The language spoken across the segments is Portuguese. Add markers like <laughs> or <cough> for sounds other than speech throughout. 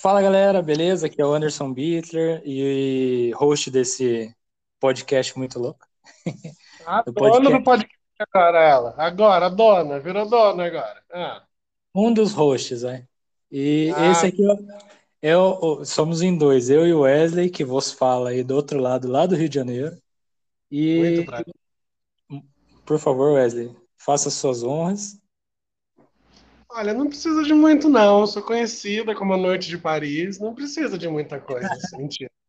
Fala galera, beleza? Aqui é o Anderson Bittler e host desse podcast muito louco. A <laughs> do dona podcast. do podcast agora, ela. Agora, a dona, virou dona agora. Ah. Um dos hosts, né? E ah. esse aqui é o, somos em dois, eu e o Wesley, que vos fala aí do outro lado, lá do Rio de Janeiro. E, por favor, Wesley, faça suas honras. Olha, não precisa de muito, não. Eu sou conhecida como a Noite de Paris. Não precisa de muita coisa. Assim, mentira. <laughs>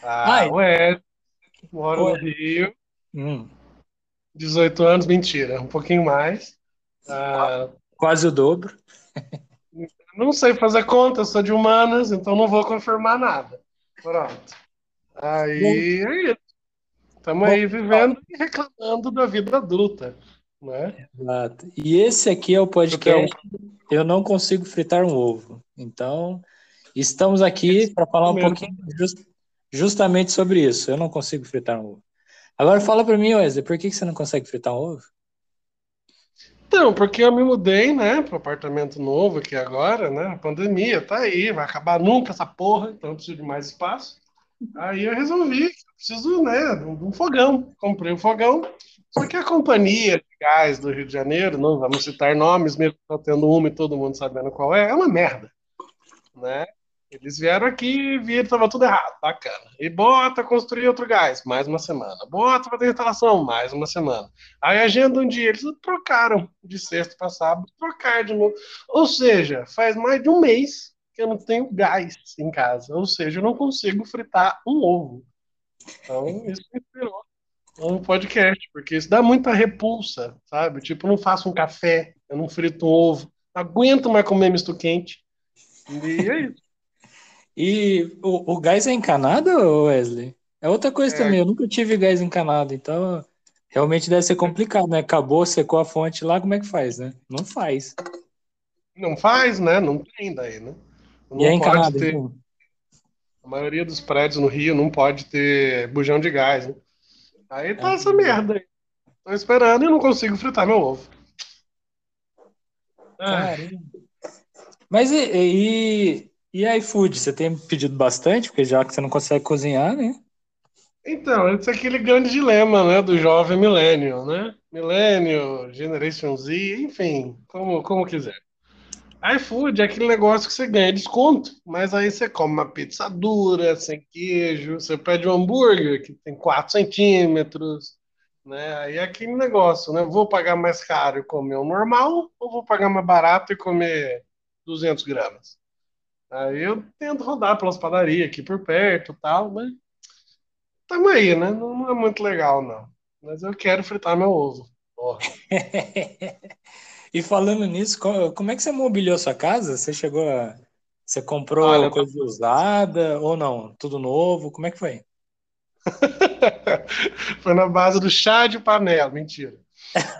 Ah, Ai. ué. Moro Oi. no Rio. Hum. 18 anos, mentira. Um pouquinho mais. Ah, Quase o dobro. não sei fazer conta, sou de humanas, então não vou confirmar nada. Pronto. Aí é isso. Estamos aí vivendo e reclamando da vida adulta. Né? Exato. E esse aqui é o podcast Eu Não Consigo Fritar um Ovo. Então, estamos aqui para falar um mesmo. pouquinho just, justamente sobre isso. Eu não consigo fritar um ovo. Agora fala para mim, Wesley, por que, que você não consegue fritar um ovo? Então, porque eu me mudei, né, para apartamento novo aqui agora, né? A pandemia tá aí, vai acabar nunca essa porra, então eu preciso de mais espaço. Aí eu resolvi eu preciso, né, de um fogão. Comprei um fogão, só que a companhia de gás do Rio de Janeiro, não vamos citar nomes, mesmo tá tendo uma e todo mundo sabendo qual é, é uma merda. Né? Eles vieram aqui viram estava tudo errado, bacana. E bota construir outro gás, mais uma semana. Bota fazer instalação, mais uma semana. Aí agenda um dia, eles trocaram de sexta para sábado, trocaram de novo. Ou seja, faz mais de um mês que eu não tenho gás em casa. Ou seja, eu não consigo fritar um ovo. Então, isso me inspirou um podcast, porque isso dá muita repulsa, sabe? Tipo, eu não faço um café, eu não frito um ovo, não aguento mais comer misto quente. E é isso. <laughs> e o, o gás é encanado, Wesley? É outra coisa é. também, eu nunca tive gás encanado, então realmente deve ser complicado, né? Acabou, secou a fonte lá, como é que faz, né? Não faz. Não faz, né? Não tem daí, né? Não e é encanado, ter... Então? A maioria dos prédios no Rio não pode ter bujão de gás, né? Aí tá essa merda aí. Tô esperando e não consigo fritar meu ovo. Caramba. Mas e, e, e iFood? Você tem pedido bastante? Porque já que você não consegue cozinhar, né? Então, esse é aquele grande dilema, né, do jovem milênio, né? Milênio, Generation Z, enfim, como, como quiser iFood é aquele negócio que você ganha desconto, mas aí você come uma pizza dura, sem queijo, você pede um hambúrguer que tem 4 centímetros, né? Aí é aquele negócio, né? Vou pagar mais caro e comer o normal, ou vou pagar mais barato e comer 200 gramas? Aí eu tento rodar pelas padarias aqui por perto tal, mas tamo aí, né? Não, não é muito legal, não. Mas eu quero fritar meu ovo. Porra. <laughs> E falando nisso, como é que você mobiliou sua casa? Você chegou a. Você comprou Olha, coisa usada ou não? Tudo novo? Como é que foi? <laughs> foi na base do chá de panela, mentira.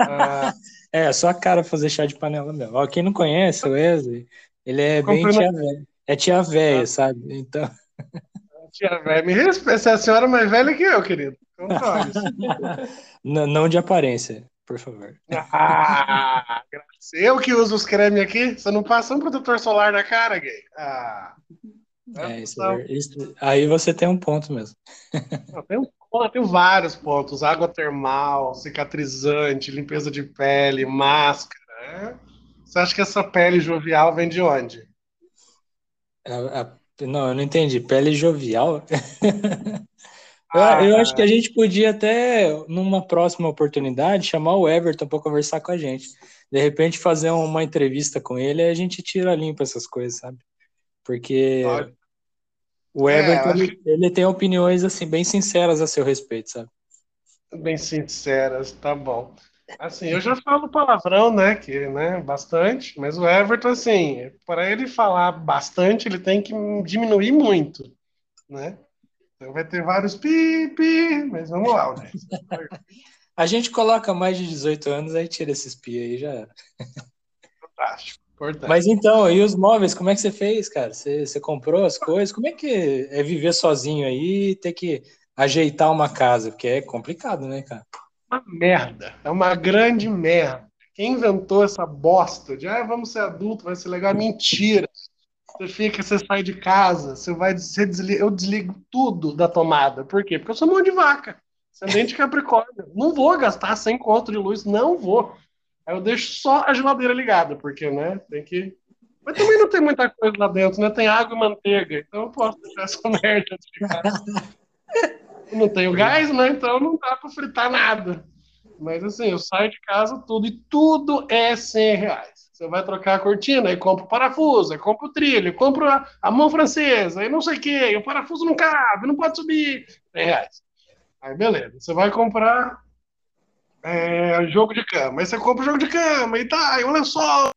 Ah... <laughs> é, só a cara fazer chá de panela mesmo. Ó, quem não conhece o Wesley, ele é bem tia na... velha. É tia velha, ah. sabe? Então. <laughs> Tia velha, me respeita, é a senhora mais velha que eu, querido. não, não de aparência por favor. Ah, eu que uso os cremes aqui, você não passa um protetor solar na cara, gay? Ah. É, isso, é isso, aí você tem um ponto mesmo. <laughs> Eu tenho, eu tenho vários pontos: água termal, cicatrizante, limpeza de pele, máscara. Né? Você acha que essa pele jovial vem de onde? A, a, não, eu não entendi. Pele jovial? <laughs> Ah, eu, acho que a gente podia até, numa próxima oportunidade, chamar o Everton para conversar com a gente. De repente, fazer uma entrevista com ele e a gente tira limpo essas coisas, sabe? Porque Pode. o é, Everton, é, ele, ele, tem opiniões, assim, bem sinceras a seu respeito, sabe? Bem sinceras, tá bom. Assim, eu já falo palavrão, né, que, né, bastante, mas o Everton, assim, para ele falar bastante, ele tem que diminuir muito, né? Então vai ter vários pi, pi, mas vamos lá, né? <laughs> A gente coloca mais de 18 anos, aí tira esses pi aí já. Fantástico. Importante. Mas então, e os móveis, como é que você fez, cara? Você, você comprou as coisas? Como é que é viver sozinho aí e ter que ajeitar uma casa? Porque é complicado, né, cara? Uma merda. É uma grande merda. Quem inventou essa bosta de ah, vamos ser adulto, vai ser legal? Mentira. Você fica, você sai de casa, você vai, você desliga, eu desligo tudo da tomada. Por quê? Porque eu sou mão de vaca. Ascendente Capricórnio. Não vou gastar 100 conto de luz, não vou. Aí eu deixo só a geladeira ligada, porque, né, tem que... Mas também não tem muita coisa lá dentro, né? Tem água e manteiga, então eu posso deixar essa <laughs> merda Não tenho gás, né? Então não dá pra fritar nada. Mas assim, eu saio de casa tudo e tudo é 100 reais. Você vai trocar a cortina, aí compra o parafuso, aí compra o trilho, compra a, mão francesa, aí não sei o que, o parafuso não cabe, não pode subir. 100 reais. Aí beleza, você vai comprar é, jogo de cama, aí você compra o jogo de cama e tá, e um lençol.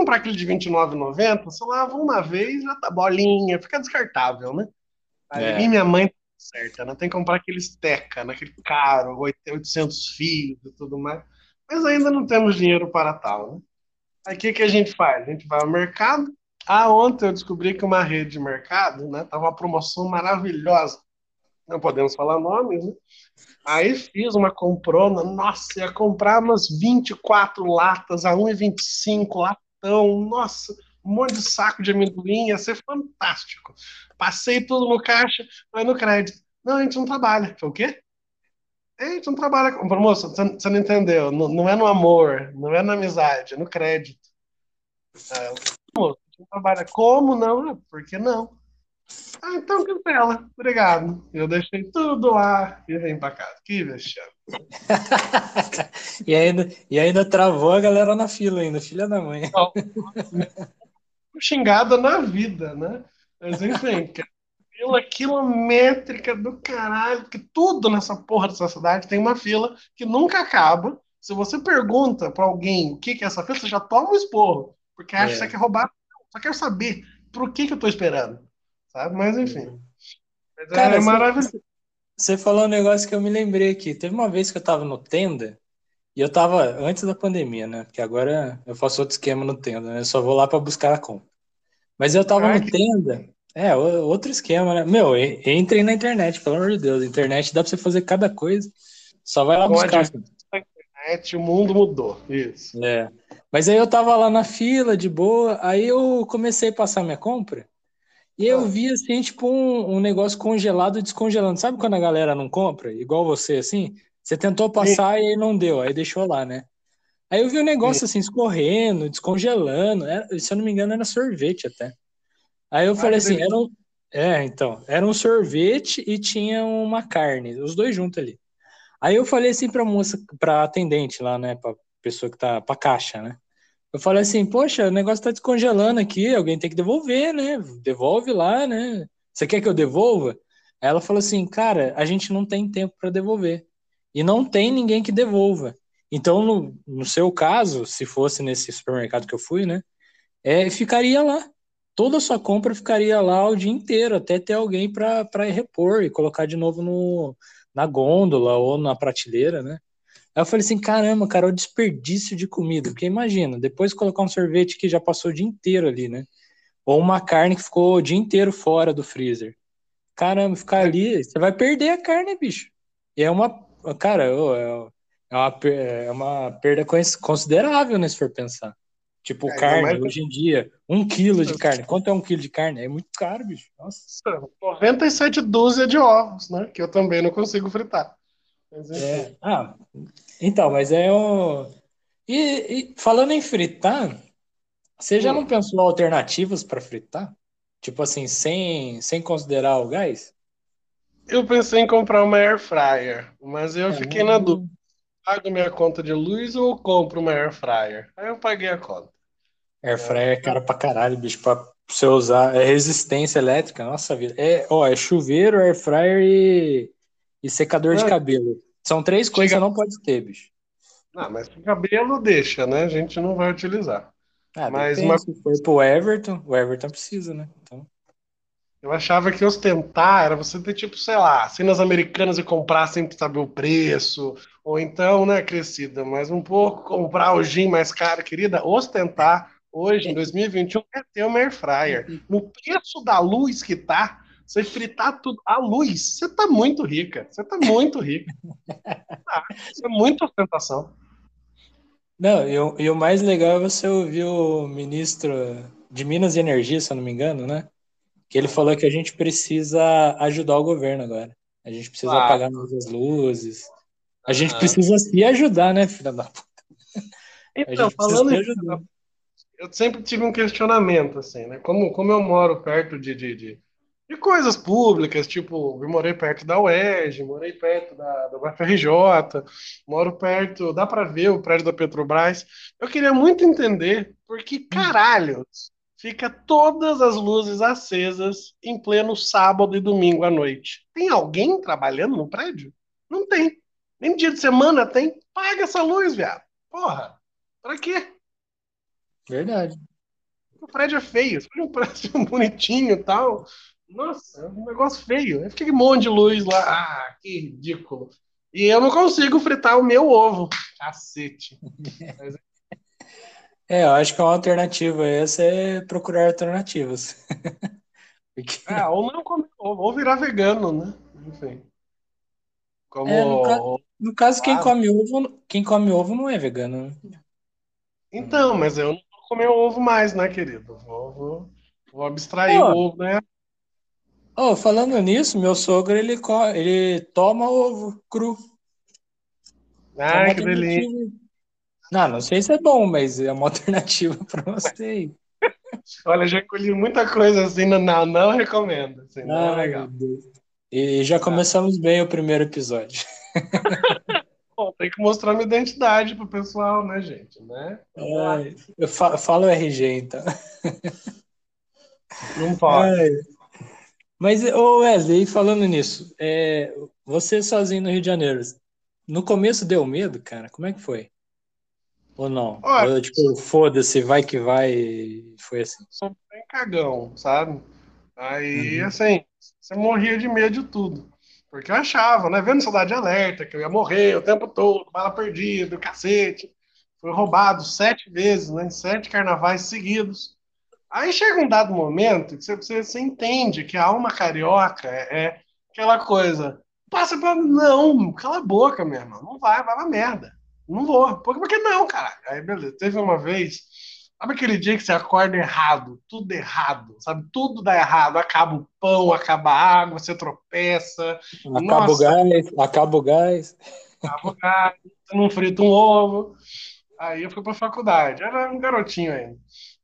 Comprar aquele de R$29,90, você lava uma vez, já tá bolinha, fica descartável, né? Aí é. minha mãe tá certa, né? Tem que comprar aqueles teca, naquele né? caro, 800 fios e tudo mais. Mas ainda não temos dinheiro para tal, né? Aí o que, que a gente faz? A gente vai ao mercado. Ah, ontem eu descobri que uma rede de mercado, né, tava uma promoção maravilhosa. Não podemos falar nomes, né? Aí fiz uma comprona, nossa, ia comprar umas 24 latas a 1,25 latão, nossa, um monte de saco de amendoim, ia ser fantástico. Passei tudo no caixa, vai no crédito. Não, a gente não trabalha. Foi o quê? A gente não trabalha com. Moça, você não entendeu. Não, não, é no amor, não é na amizade, é no crédito. É, gente não trabalha como não? Por que não? Ah, então cancela. Obrigado. Eu deixei tudo lá e vem pra casa. Que vexame. <laughs> e, ainda, e ainda travou a galera na fila ainda, filha da mãe. Xingada na vida, né? Mas enfim, <laughs> fila quilométrica do caralho, porque tudo nessa porra dessa cidade tem uma fila que nunca acaba. Se você pergunta para alguém o que, que é essa fila, você já toma um esporro, porque acha é. que você quer roubar. Só quero saber por que, que eu tô esperando, sabe? Mas enfim. Mas é Cara, é maravilhoso. Você falou um negócio que eu me lembrei aqui. Teve uma vez que eu tava no Tenda, e eu tava antes da pandemia, né? Porque agora eu faço outro esquema no Tenda, né? Eu só vou lá para buscar a compra. Mas eu tava no Tenda é, outro esquema, né? Meu, entrem na internet, pelo amor de Deus. internet dá pra você fazer cada coisa. Só vai lá Pode buscar. Internet, o mundo mudou. Isso. É. Mas aí eu tava lá na fila, de boa. Aí eu comecei a passar minha compra. E eu ah. vi, assim, tipo, um, um negócio congelado descongelando. Sabe quando a galera não compra? Igual você, assim? Você tentou passar Sim. e não deu, aí deixou lá, né? Aí eu vi um negócio Sim. assim, escorrendo, descongelando. Era, se eu não me engano, era sorvete até. Aí eu ah, falei assim, era um, é, então, era um sorvete e tinha uma carne, os dois juntos ali. Aí eu falei assim pra moça, pra atendente lá, né, pra pessoa que tá, pra caixa, né? Eu falei assim, poxa, o negócio tá descongelando aqui, alguém tem que devolver, né? Devolve lá, né? Você quer que eu devolva? Aí ela falou assim, cara, a gente não tem tempo para devolver. E não tem ninguém que devolva. Então, no, no seu caso, se fosse nesse supermercado que eu fui, né? É, ficaria lá toda a sua compra ficaria lá o dia inteiro, até ter alguém para repor e colocar de novo no, na gôndola ou na prateleira, né? Aí eu falei assim, caramba, cara, o desperdício de comida. Porque imagina, depois colocar um sorvete que já passou o dia inteiro ali, né? Ou uma carne que ficou o dia inteiro fora do freezer. Caramba, ficar ali, você vai perder a carne, bicho. E é uma, cara, é uma, é uma perda considerável, né, se for pensar. Tipo, é, carne, hoje em dia, um quilo de carne. Quanto é um quilo de carne? É muito caro, bicho. Nossa. 97 dúzia de ovos, né? Que eu também não consigo fritar. Mas, é. Ah, então, mas é o. E, e falando em fritar, você já hum. não pensou alternativas para fritar? Tipo assim, sem, sem considerar o gás? Eu pensei em comprar uma air fryer, mas eu é, fiquei na dúvida pago minha conta de luz ou compro uma air fryer? Aí eu paguei a conta. Air fryer é cara pra caralho, bicho, pra você usar. É resistência elétrica, nossa vida. É, ó, é chuveiro, air fryer e, e secador de cabelo. São três coisas que não pode ter, bicho. Não, mas o cabelo deixa, né? A gente não vai utilizar. Ah, mas uma... se for pro Everton, o Everton precisa, né? Então... Eu achava que ostentar era você ter, tipo, sei lá, cenas americanas e comprar sem saber o preço, ou então, né, crescida, mais um pouco, comprar o gin mais caro, querida, ostentar hoje, em 2021, é ter uma air fryer. No preço da luz que tá, você fritar tudo, a luz, você tá muito rica, você tá muito rica. Ah, isso é muita ostentação. Não, e o, e o mais legal é você ouvir o ministro de Minas e Energia, se eu não me engano, né? Que ele falou que a gente precisa ajudar o governo agora. A gente precisa claro. apagar mais as luzes. A gente precisa se ajudar, né, filha da puta? Então, falando isso, eu sempre tive um questionamento, assim, né? Como, como eu moro perto de, de, de, de coisas públicas, tipo, eu morei perto da UERJ, morei perto da, da UFRJ, moro perto, dá para ver o prédio da Petrobras. Eu queria muito entender por que caralho fica todas as luzes acesas em pleno sábado e domingo à noite. Tem alguém trabalhando no prédio? Não tem. Nem dia de semana tem. Paga essa luz, viado. Porra. Pra quê? Verdade. O prédio é feio. Se um prédio <laughs> bonitinho e tal. Nossa, é um negócio feio. Fica aquele monte de luz lá. Ah, que ridículo. E eu não consigo fritar o meu ovo. Cacete. Mas... É, <laughs> eu acho que uma alternativa essa é procurar alternativas. <laughs> Porque... É, ou não comer ovo, ou virar vegano, né? Enfim. Como... É, no, caso, no caso, quem come ovo, quem come ovo não é vegano, né? Então, mas eu não vou comer ovo mais, né, querido? Vou, vou, vou abstrair oh. o ovo, né? Oh, falando nisso, meu sogro ele, ele toma ovo cru. Ah, que delícia. Não, não sei se é bom, mas é uma <laughs> alternativa para você. Olha, já colhi muita coisa assim, não, não recomendo. Assim, não é legal. E já começamos ah. bem o primeiro episódio. <laughs> Bom, tem que mostrar minha identidade pro pessoal, né, gente? Né? É, eu falo, falo RG, então. Não pode. É. Mas, ô Wesley, falando nisso, é, você sozinho no Rio de Janeiro, no começo deu medo, cara? Como é que foi? Ou não? Olha, Ou, tipo, foda-se, vai que vai, foi assim. Sou bem cagão, sabe? Aí, uhum. assim, você morria de medo de tudo. Porque eu achava, né? Vendo Saudade Alerta, que eu ia morrer o tempo todo, bala perdida, cacete. Foi roubado sete vezes, né? Sete carnavais seguidos. Aí chega um dado momento que você, você, entende que a alma carioca é, é aquela coisa. Passa pra. Não, cala a boca, meu irmão. Não vai, vai pra merda. Não vou. Por que não, cara? Aí, beleza. Teve uma vez Sabe aquele dia que você acorda errado, tudo errado, sabe? Tudo dá errado. Acaba o pão, acaba a água, você tropeça. Acaba Nossa, o gás, acaba o gás. Acaba o gás, você não frita um ovo. Aí eu fui pra faculdade, era um garotinho ainda.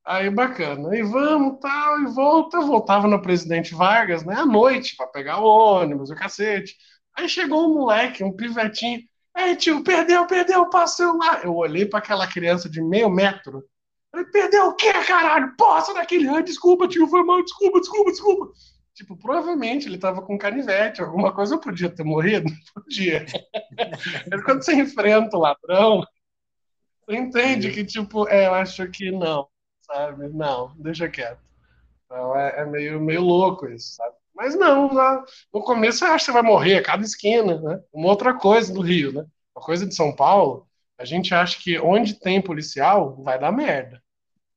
Aí bacana, e vamos, tal, e volta. Eu voltava no Presidente Vargas, né, à noite, para pegar o ônibus, o cacete. Aí chegou um moleque, um pivetinho. Aí, tio, perdeu, perdeu, passou lá. Eu olhei para aquela criança de meio metro ele perdeu o quê, caralho? Poça daquele. Ai, desculpa, tio, foi mal, desculpa, desculpa, desculpa. Tipo, provavelmente ele tava com canivete, alguma coisa eu podia ter morrido? <laughs> Podia. Mas quando você enfrenta o ladrão, você entende que, tipo, é, eu acho que não, sabe? Não, deixa quieto. Então é, é meio, meio louco isso, sabe? Mas não, lá, no começo você acha que você vai morrer a cada esquina, né? Uma outra coisa do Rio, né? Uma coisa de São Paulo, a gente acha que onde tem policial vai dar merda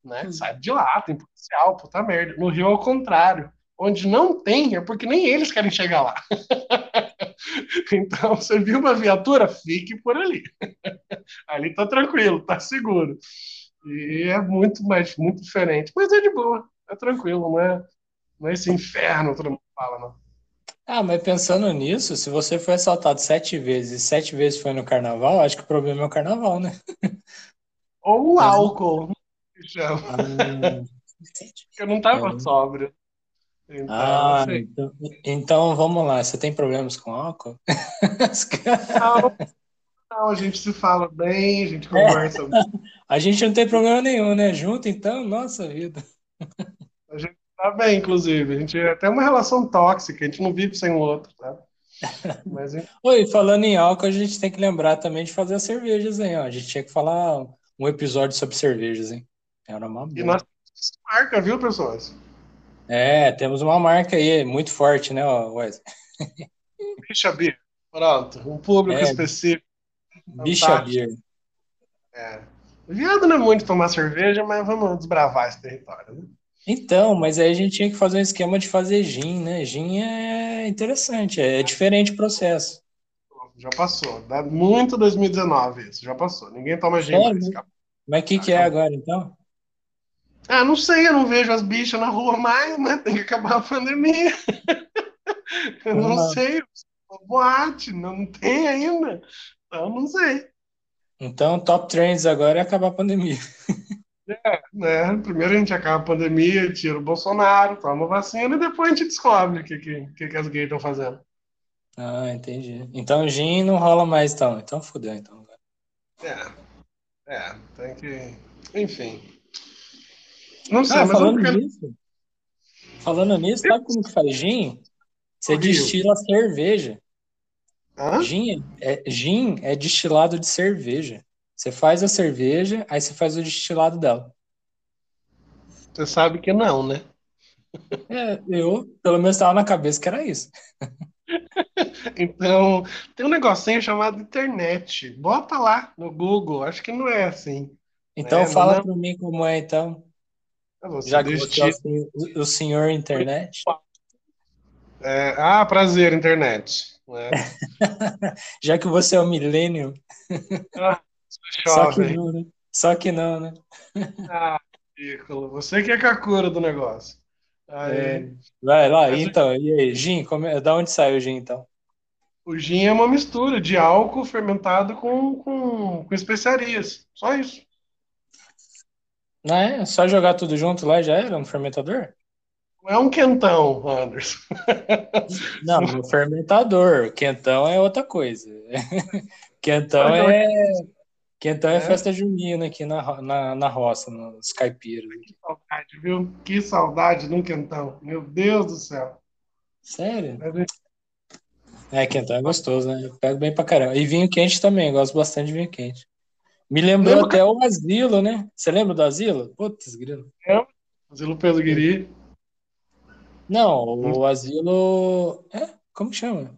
né? Hum. Sai de lá, tem policial, puta merda. No Rio é o contrário. Onde não tem é porque nem eles querem chegar lá. <laughs> então, você viu uma viatura? Fique por ali. <laughs> ali tá tranquilo, tá seguro. E é muito mais, muito diferente. Mas é de boa, é tranquilo, não é, não é esse inferno todo mundo fala, não. Ah, mas pensando nisso, se você foi assaltado sete vezes e sete vezes foi no carnaval, acho que o problema é o carnaval, né? Ou o álcool chama. Ah, <laughs> eu não tava é. sóbrio. Então, ah, então, então, vamos lá. Você tem problemas com álcool? <laughs> Não, não, a gente se fala bem, a gente é. conversa. É. A gente não tem problema nenhum, né? Junto, então, nossa vida. A gente tá bem, inclusive. A gente é até uma relação tóxica, a gente não vive sem o outro, tá? Mas, <laughs> Oi, falando em álcool, a gente tem que lembrar também de fazer as cervejas, hein? Ó. A gente tinha que falar um episódio sobre cervejas, hein? Era uma boa. E nós temos marca, viu, pessoas? É, temos uma marca aí muito forte, né, Wesley? <laughs> Bicha Beer. Pronto, um público é, específico. Bicha Beer. É. Viado não é muito tomar cerveja, mas vamos desbravar esse território, né? Então, mas aí a gente tinha que fazer um esquema de fazer gin, né? Gin é interessante, é diferente o processo. Já passou. Dá muito 2019 isso, já passou. Ninguém toma gin é, mais. Mas o que, que é agora, então? Ah, não sei, eu não vejo as bichas na rua mais, né? Tem que acabar a pandemia. <laughs> eu não Ah. sei, boate, não tem ainda. Então, não sei. Então, top trends agora é acabar a pandemia. Né? Primeiro a gente acaba a pandemia, tira o Bolsonaro, toma vacina e depois a gente descobre o que, que, que, que as gays estão fazendo. Ah, entendi. Então, gin não rola mais, então. Então, fudeu, então. É, é, tem que. Enfim. Não sei, Ah, mas eu falando quero. nisso, falando nisso, sabe como que faz gin? Você Horrível. destila cerveja. Hã? Gin é, gin é destilado de cerveja. Você faz a cerveja, aí você faz o destilado dela. Você sabe que não, né? É, eu, pelo menos, estava na cabeça que era isso. <laughs> Então, tem um negocinho chamado internet. Bota lá no Google. Acho que não é assim. Então, É, fala não- pra mim como é, então. Você Já que você é o senhor, o senhor internet. é, Ah, prazer, internet. né? <laughs> Já que você é o milênio. <laughs> Só que não, né? Só que não, né? <laughs> Ah, ridículo. Você que é Kakura do negócio. É. Vai lá, Mas- então. E aí, gin? Como é- Da onde saiu o gin, então? O gin é uma mistura de álcool fermentado com, com, com especiarias. Só isso. Não é? Só jogar tudo junto lá já era no fermentador? Não é um quentão, Anderson. <laughs> Não, no fermentador. Quentão é outra coisa. <laughs> Quentão é. Quentão é É. festa junina aqui na, na, na roça, nos caipiras. Que saudade, viu? Que saudade de um quentão. Meu Deus do céu. Sério? Mas, É, quentão é gostoso, né? Eu pego bem pra caramba. E vinho quente também, gosto bastante de vinho quente. Me lembrou Lembra- até o asilo, né? Você lembra do asilo? Putz, grilo. Zilo Pedro Guiri. Não, o asilo. É? Como que chama?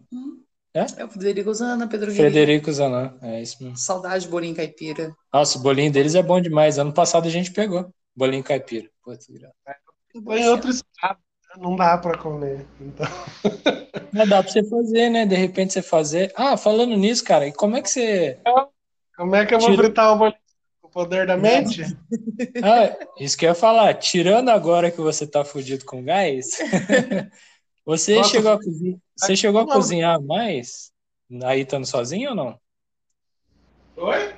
É o Federico Zana, Pedro Guilherme. Frederico Zanan, é isso mesmo. Saudade de bolinho caipira. Nossa, o bolinho deles é bom demais. Ano passado a gente pegou. Bolinho caipira. Putz, grilo. Em outro estado. Não dá pra comer. Então, <laughs> Mas dá pra você fazer, né? De repente você fazer. Ah, falando nisso, cara, e como é que você. Como é que eu vou Tira- fritar o bolinho? O poder da mente? <laughs> Ah, isso que eu ia falar. Tirando agora que você tá fudido com gás, <laughs> você Nossa, chegou a cozinhar. Você chegou a cozinhar mais? Aí estando sozinho ou não? Oi?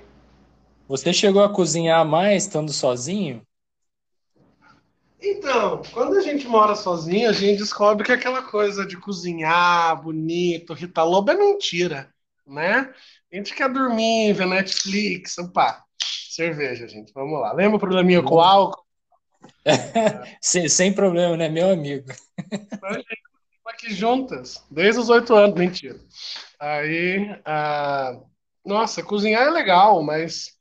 Você chegou a cozinhar mais estando sozinho? Então, quando a gente mora sozinho, a gente descobre que aquela coisa de cozinhar bonito, Rita Lobo é mentira, né? A gente quer dormir, ver Netflix, opa, cerveja, gente, vamos lá. Lembra o probleminha com o álcool? <laughs> Sem, sem problema, né, meu amigo? Estamos aqui juntas, desde os oito anos, mentira. Aí, ah, nossa, cozinhar é legal, mas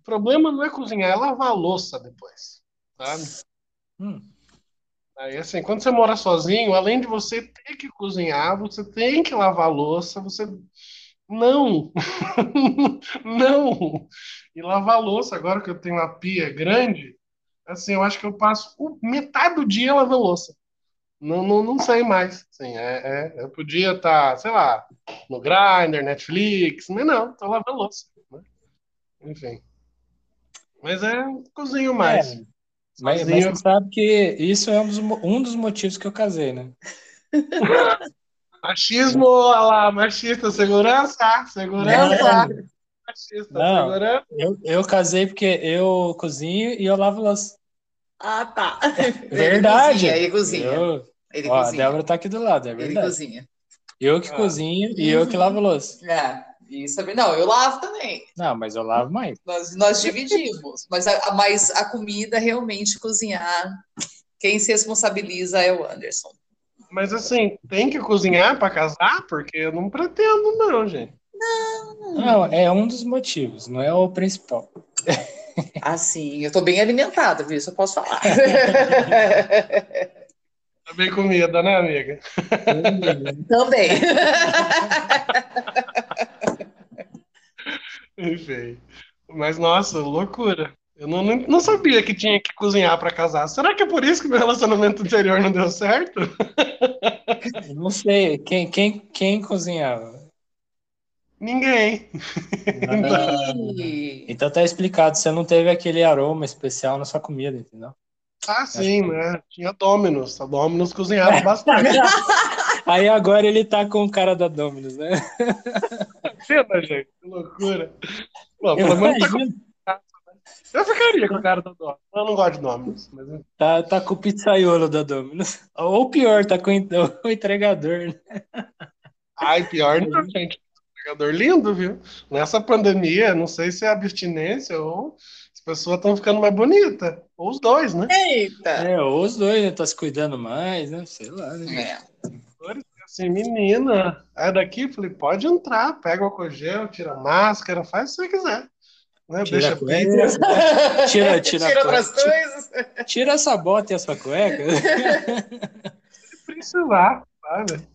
o problema não é cozinhar, é lavar a louça depois, sabe? Hum, Aí, assim, quando você mora sozinho, além de você ter que cozinhar, você tem que lavar a louça, você. Não! <laughs> Não! E lavar louça, agora que eu tenho uma pia grande, assim, eu acho que eu passo o- metade do dia lavando louça. Não, não, não sei mais. Assim, é, é- eu podia estar, sei lá, no Grindr, Netflix, mas não, tô lavando louça. né? Enfim. Mas é, cozinho mais. É, mas, mas você sabe que isso é um dos, um dos motivos que eu casei, né? <laughs> Machismo, olha lá, machista, segurança, segurança, machista, Não. segurança. Eu, eu casei porque eu cozinho e eu lavo louça. Ah, tá. Verdade. Ele cozinha, ele cozinha. Eu, Ele ó, a cozinha. Débora tá aqui do lado, é Ele verdade. cozinha. Eu que Ah. cozinho e eu que lavo louça. É, isso é. Não, eu lavo também. Não, mas eu lavo mais. Nós, nós dividimos. Mas a, mas a comida, realmente, cozinhar, quem se responsabiliza é o Anderson. Mas assim, tem que cozinhar para casar? Porque eu não pretendo, não, gente. Não, é um dos motivos, não é o principal. <laughs> Assim, eu tô bem alimentada, viu? Isso eu posso falar. <laughs> Tá bem comida, né, amiga? <laughs> Também. Enfim. Mas, nossa, loucura. Eu não, não, sabia que tinha que cozinhar para casar. Será que é por isso que meu relacionamento anterior não deu certo? <laughs> Não sei, quem, quem, quem cozinhava? Ninguém. Ah, Então tá explicado, você não teve aquele aroma especial na sua comida, entendeu? Ah, sim, né? Tinha Dominus. A Dominus cozinhava <laughs> bastante. Aí agora ele tá com o cara da Dominus, né? Cena, gente, que loucura. Bom, pelo menos tá com... Eu ficaria com o cara da Dominus. Eu não gosto de Dominus. Mas... Tá, tá com o pizzaiolo da Dominus. Ou pior, tá com <laughs> o entregador, né? Ai, pior não, gente. Entregador lindo, viu? Nessa pandemia, não sei se é abstinência ou as pessoas estão ficando mais bonitas. Ou os dois, né? Eita! É, ou os dois, né? Tá se cuidando mais, né? Sei lá, né? É. Assim, menina, é daqui, falei, pode entrar, pega o álcool gel, tira a máscara, faz o que você quiser. Né? Tira Deixa a cueca. <laughs> Tira, tira, a Tira cueca. outras coisas. Tira essa bota e essa cueca. Se precisar, sabe?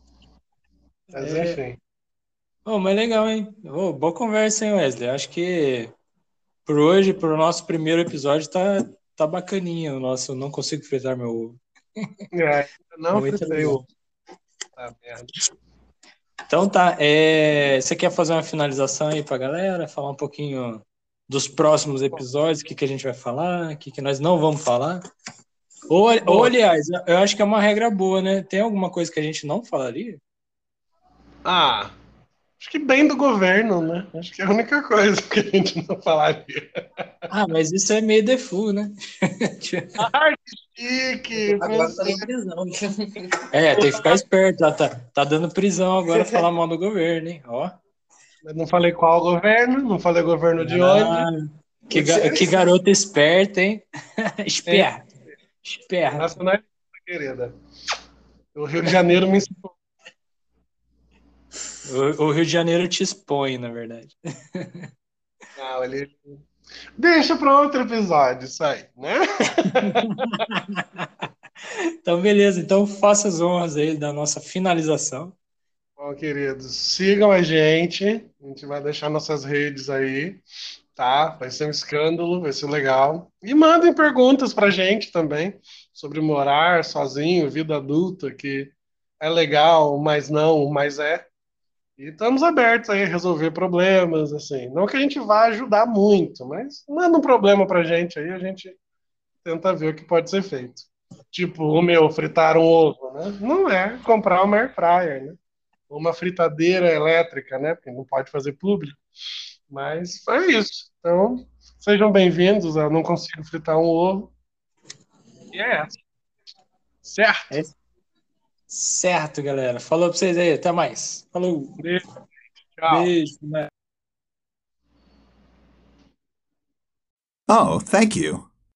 Mas É. enfim. Oh, mas legal, hein? Oh, boa conversa, hein, Wesley? Acho que por hoje, pro nosso primeiro episódio, tá, tá bacaninha. O nosso Não Consigo Fritar Meu Ovo. <laughs> É, não fritei o. Tá merda. Então tá, é, você quer fazer uma finalização aí pra galera? Falar um pouquinho dos próximos episódios, o que, que a gente vai falar, o que, que nós não vamos falar? Ou, ou, aliás, eu acho que é uma regra boa, né? Tem alguma coisa que a gente não falaria? Ah, acho que bem do governo, né? Acho que é a única coisa que a gente não falaria. Ah, mas isso é meio default, né? <laughs> Ai, que chique! Agora você- tá em prisão. É, tem que ficar esperto, tá, tá, tá dando prisão agora falar mal do governo, hein? Ó. Não falei qual governo, não falei governo de onde. Ah, que, ga- que garota esperta, hein? <laughs> Esperta. Esperta. Nacionalista, querida. O Rio de Janeiro me ensinou. O, o Rio de Janeiro te expõe, na verdade. Não, ele. Deixa para outro episódio isso aí, né? <laughs> Então, beleza. Então, faça as honras aí da nossa finalização. Bom, queridos, sigam a gente. A gente vai deixar nossas redes aí, tá? Vai ser um escândalo, vai ser legal. E mandem perguntas pra gente também sobre morar sozinho, vida adulta, que é legal, mas não, mas é. E estamos abertos aí a resolver problemas, assim. Não que a gente vá ajudar muito, mas manda um problema pra gente aí, a gente tenta ver o que pode ser feito. Tipo, o meu, fritar um ovo, né? Não é comprar uma air fryer, né? Uma fritadeira elétrica, né? Porque não pode fazer público. Mas foi isso. Então, sejam bem-vindos. Eu não consigo fritar um ovo. E é essa. Certo? Certo, galera. Falou pra vocês aí. Até mais. Falou. Beijo. Tchau. Beijo. né? Oh, thank you.